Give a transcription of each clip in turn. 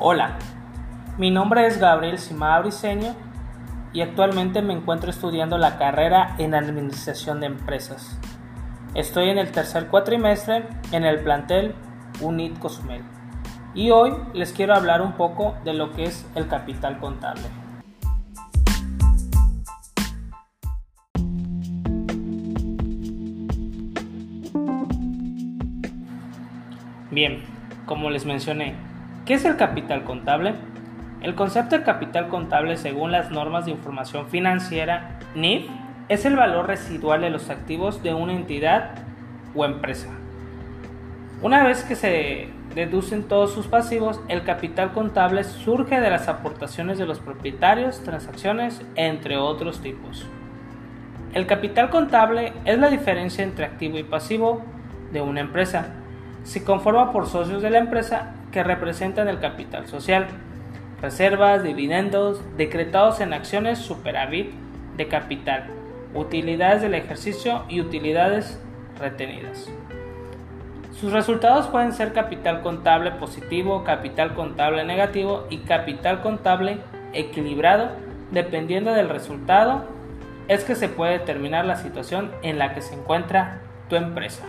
Hola, mi nombre es Gabriel Simá Briceño y actualmente me encuentro estudiando la carrera en Administración de Empresas. Estoy en el tercer cuatrimestre en el plantel UNIT Cozumel y hoy les quiero hablar un poco de lo que es el capital contable. Bien, como les mencioné, ¿qué es el capital contable? El concepto de capital contable según las normas de información financiera NIF es el valor residual de los activos de una entidad o empresa. Una vez que se deducen todos sus pasivos, el capital contable surge de las aportaciones de los propietarios, transacciones, entre otros tipos. El capital contable es la diferencia entre activo y pasivo de una empresa se conforma por socios de la empresa que representan el capital social, reservas, dividendos, decretados en acciones superávit de capital, utilidades del ejercicio y utilidades retenidas. Sus resultados pueden ser capital contable positivo, capital contable negativo y capital contable equilibrado, dependiendo del resultado, es que se puede determinar la situación en la que se encuentra tu empresa.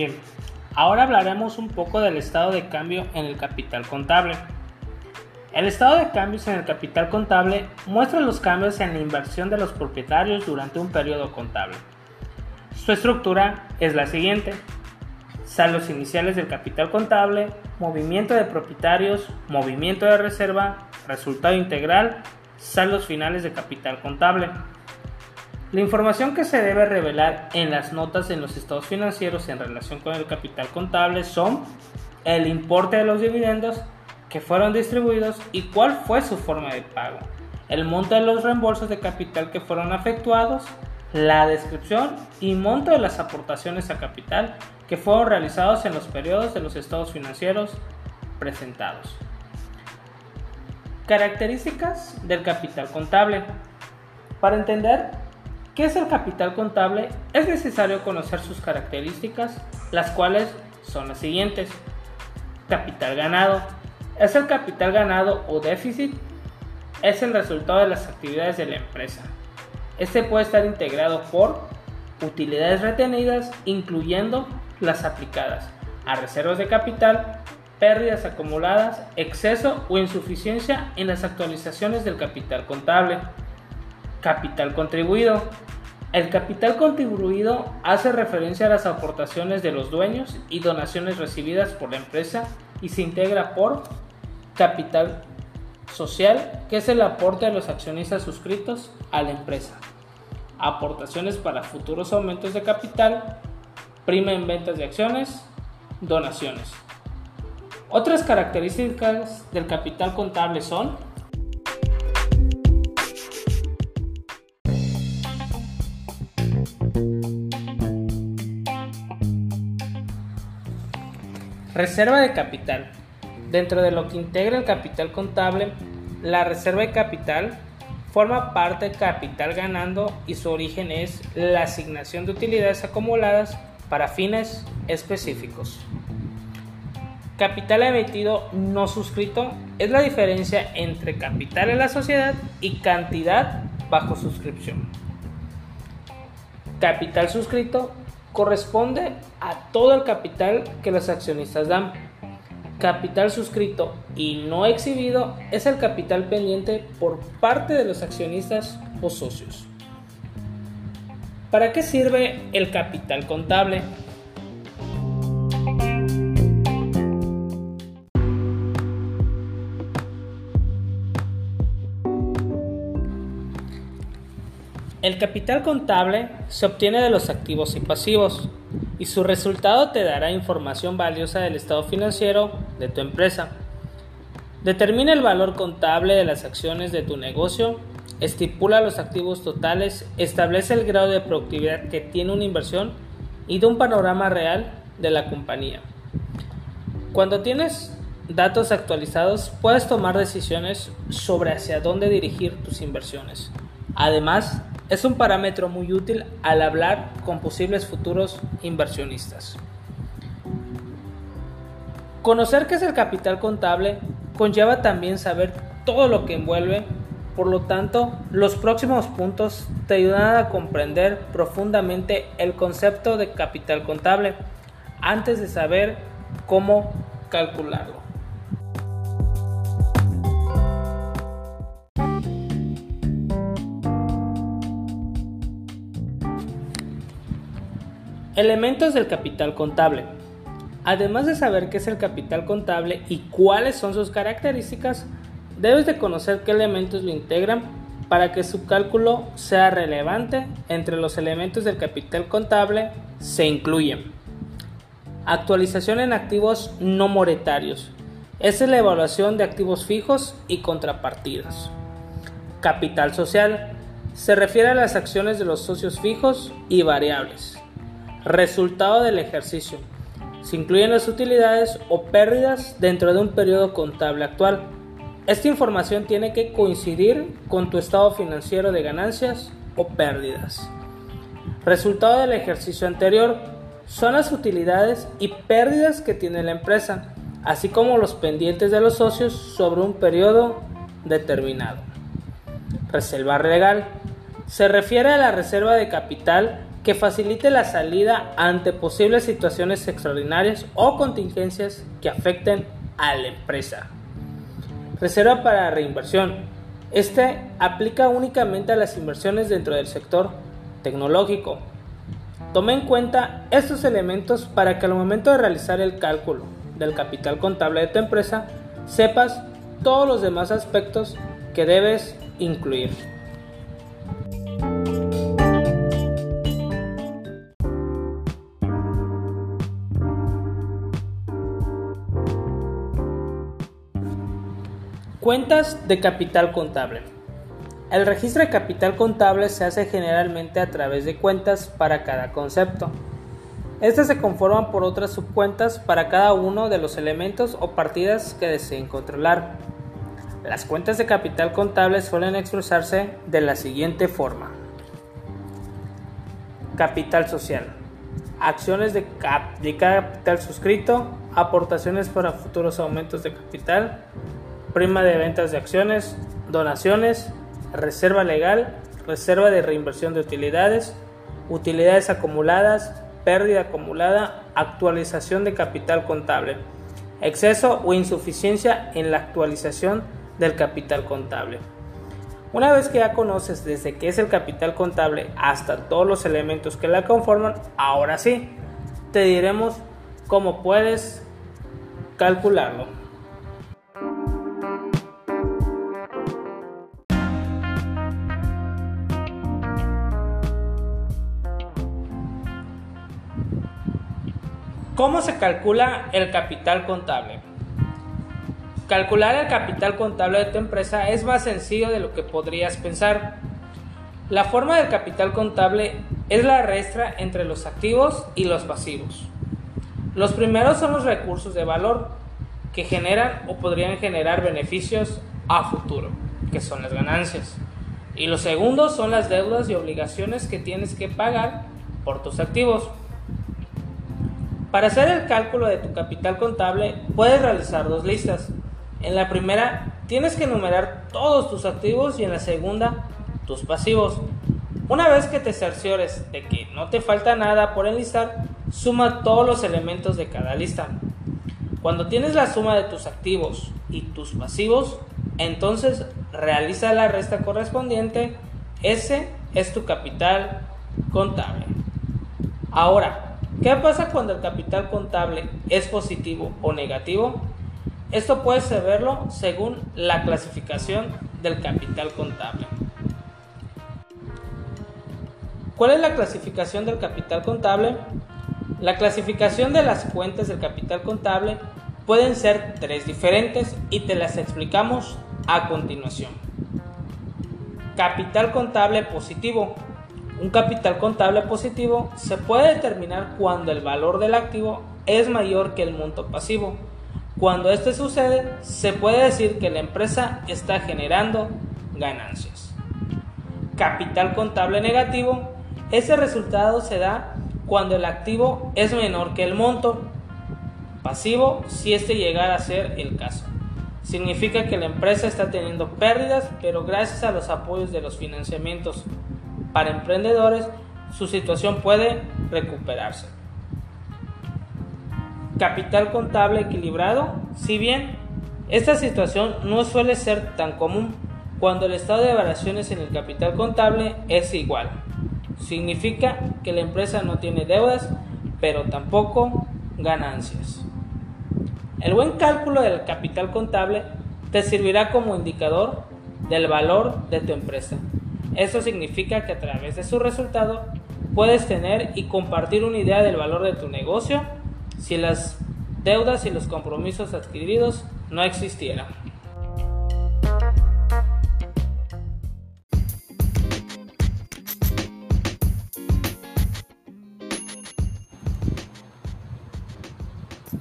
Bien, ahora hablaremos un poco del estado de cambio en el capital contable. El estado de cambios en el capital contable muestra los cambios en la inversión de los propietarios durante un periodo contable. Su estructura es la siguiente. Saldos iniciales del capital contable, movimiento de propietarios, movimiento de reserva, resultado integral, saldos finales de capital contable. La información que se debe revelar en las notas en los estados financieros en relación con el capital contable son el importe de los dividendos que fueron distribuidos y cuál fue su forma de pago, el monto de los reembolsos de capital que fueron efectuados, la descripción y monto de las aportaciones a capital que fueron realizados en los periodos de los estados financieros presentados. Características del capital contable. Para entender ¿Qué es el capital contable? Es necesario conocer sus características, las cuales son las siguientes. Capital ganado. Es el capital ganado o déficit. Es el resultado de las actividades de la empresa. Este puede estar integrado por utilidades retenidas, incluyendo las aplicadas a reservas de capital, pérdidas acumuladas, exceso o insuficiencia en las actualizaciones del capital contable. Capital contribuido. El capital contribuido hace referencia a las aportaciones de los dueños y donaciones recibidas por la empresa y se integra por capital social, que es el aporte de los accionistas suscritos a la empresa. Aportaciones para futuros aumentos de capital, prima en ventas de acciones, donaciones. Otras características del capital contable son Reserva de capital. Dentro de lo que integra el capital contable, la reserva de capital forma parte del capital ganando y su origen es la asignación de utilidades acumuladas para fines específicos. Capital emitido no suscrito es la diferencia entre capital en la sociedad y cantidad bajo suscripción. Capital suscrito corresponde a todo el capital que los accionistas dan. Capital suscrito y no exhibido es el capital pendiente por parte de los accionistas o socios. ¿Para qué sirve el capital contable? El capital contable se obtiene de los activos y pasivos y su resultado te dará información valiosa del estado financiero de tu empresa. Determina el valor contable de las acciones de tu negocio, estipula los activos totales, establece el grado de productividad que tiene una inversión y da un panorama real de la compañía. Cuando tienes datos actualizados, puedes tomar decisiones sobre hacia dónde dirigir tus inversiones. Además, es un parámetro muy útil al hablar con posibles futuros inversionistas. Conocer qué es el capital contable conlleva también saber todo lo que envuelve, por lo tanto, los próximos puntos te ayudan a comprender profundamente el concepto de capital contable antes de saber cómo calcularlo. Elementos del capital contable. Además de saber qué es el capital contable y cuáles son sus características, debes de conocer qué elementos lo integran para que su cálculo sea relevante. Entre los elementos del capital contable se incluyen actualización en activos no monetarios. Es la evaluación de activos fijos y contrapartidas. Capital social se refiere a las acciones de los socios fijos y variables. Resultado del ejercicio. Se incluyen las utilidades o pérdidas dentro de un periodo contable actual. Esta información tiene que coincidir con tu estado financiero de ganancias o pérdidas. Resultado del ejercicio anterior son las utilidades y pérdidas que tiene la empresa, así como los pendientes de los socios sobre un periodo determinado. Reserva legal. Se refiere a la reserva de capital que facilite la salida ante posibles situaciones extraordinarias o contingencias que afecten a la empresa. Reserva para reinversión. Este aplica únicamente a las inversiones dentro del sector tecnológico. Tome en cuenta estos elementos para que al momento de realizar el cálculo del capital contable de tu empresa sepas todos los demás aspectos que debes incluir. Cuentas de capital contable. El registro de capital contable se hace generalmente a través de cuentas para cada concepto. Estas se conforman por otras subcuentas para cada uno de los elementos o partidas que deseen controlar. Las cuentas de capital contable suelen expresarse de la siguiente forma. Capital social. Acciones de, de capital suscrito, aportaciones para futuros aumentos de capital, prima de ventas de acciones, donaciones, reserva legal, reserva de reinversión de utilidades, utilidades acumuladas, pérdida acumulada, actualización de capital contable, exceso o insuficiencia en la actualización del capital contable. Una vez que ya conoces desde qué es el capital contable hasta todos los elementos que la conforman, ahora sí, te diremos cómo puedes calcularlo. ¿Cómo se calcula el capital contable? Calcular el capital contable de tu empresa es más sencillo de lo que podrías pensar. La forma del capital contable es la restra entre los activos y los pasivos. Los primeros son los recursos de valor que generan o podrían generar beneficios a futuro, que son las ganancias. Y los segundos son las deudas y obligaciones que tienes que pagar por tus activos. Para hacer el cálculo de tu capital contable puedes realizar dos listas. En la primera tienes que enumerar todos tus activos y en la segunda tus pasivos. Una vez que te cerciores de que no te falta nada por enlistar, suma todos los elementos de cada lista. Cuando tienes la suma de tus activos y tus pasivos, entonces realiza la resta correspondiente. Ese es tu capital contable. Ahora, ¿Qué pasa cuando el capital contable es positivo o negativo? Esto puede saberlo según la clasificación del capital contable. ¿Cuál es la clasificación del capital contable? La clasificación de las cuentas del capital contable pueden ser tres diferentes y te las explicamos a continuación. Capital contable positivo un capital contable positivo se puede determinar cuando el valor del activo es mayor que el monto pasivo. Cuando esto sucede, se puede decir que la empresa está generando ganancias. capital contable negativo, ese resultado se da cuando el activo es menor que el monto pasivo si este llegara a ser el caso. Significa que la empresa está teniendo pérdidas, pero gracias a los apoyos de los financiamientos para emprendedores, su situación puede recuperarse. Capital contable equilibrado, si bien esta situación no suele ser tan común cuando el estado de variaciones en el capital contable es igual. Significa que la empresa no tiene deudas, pero tampoco ganancias. El buen cálculo del capital contable te servirá como indicador del valor de tu empresa. Eso significa que a través de su resultado puedes tener y compartir una idea del valor de tu negocio si las deudas y los compromisos adquiridos no existieran.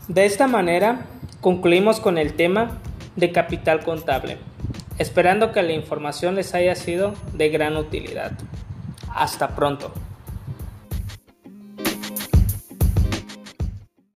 De esta manera concluimos con el tema de capital contable, esperando que la información les haya sido de gran utilidad. Hasta pronto.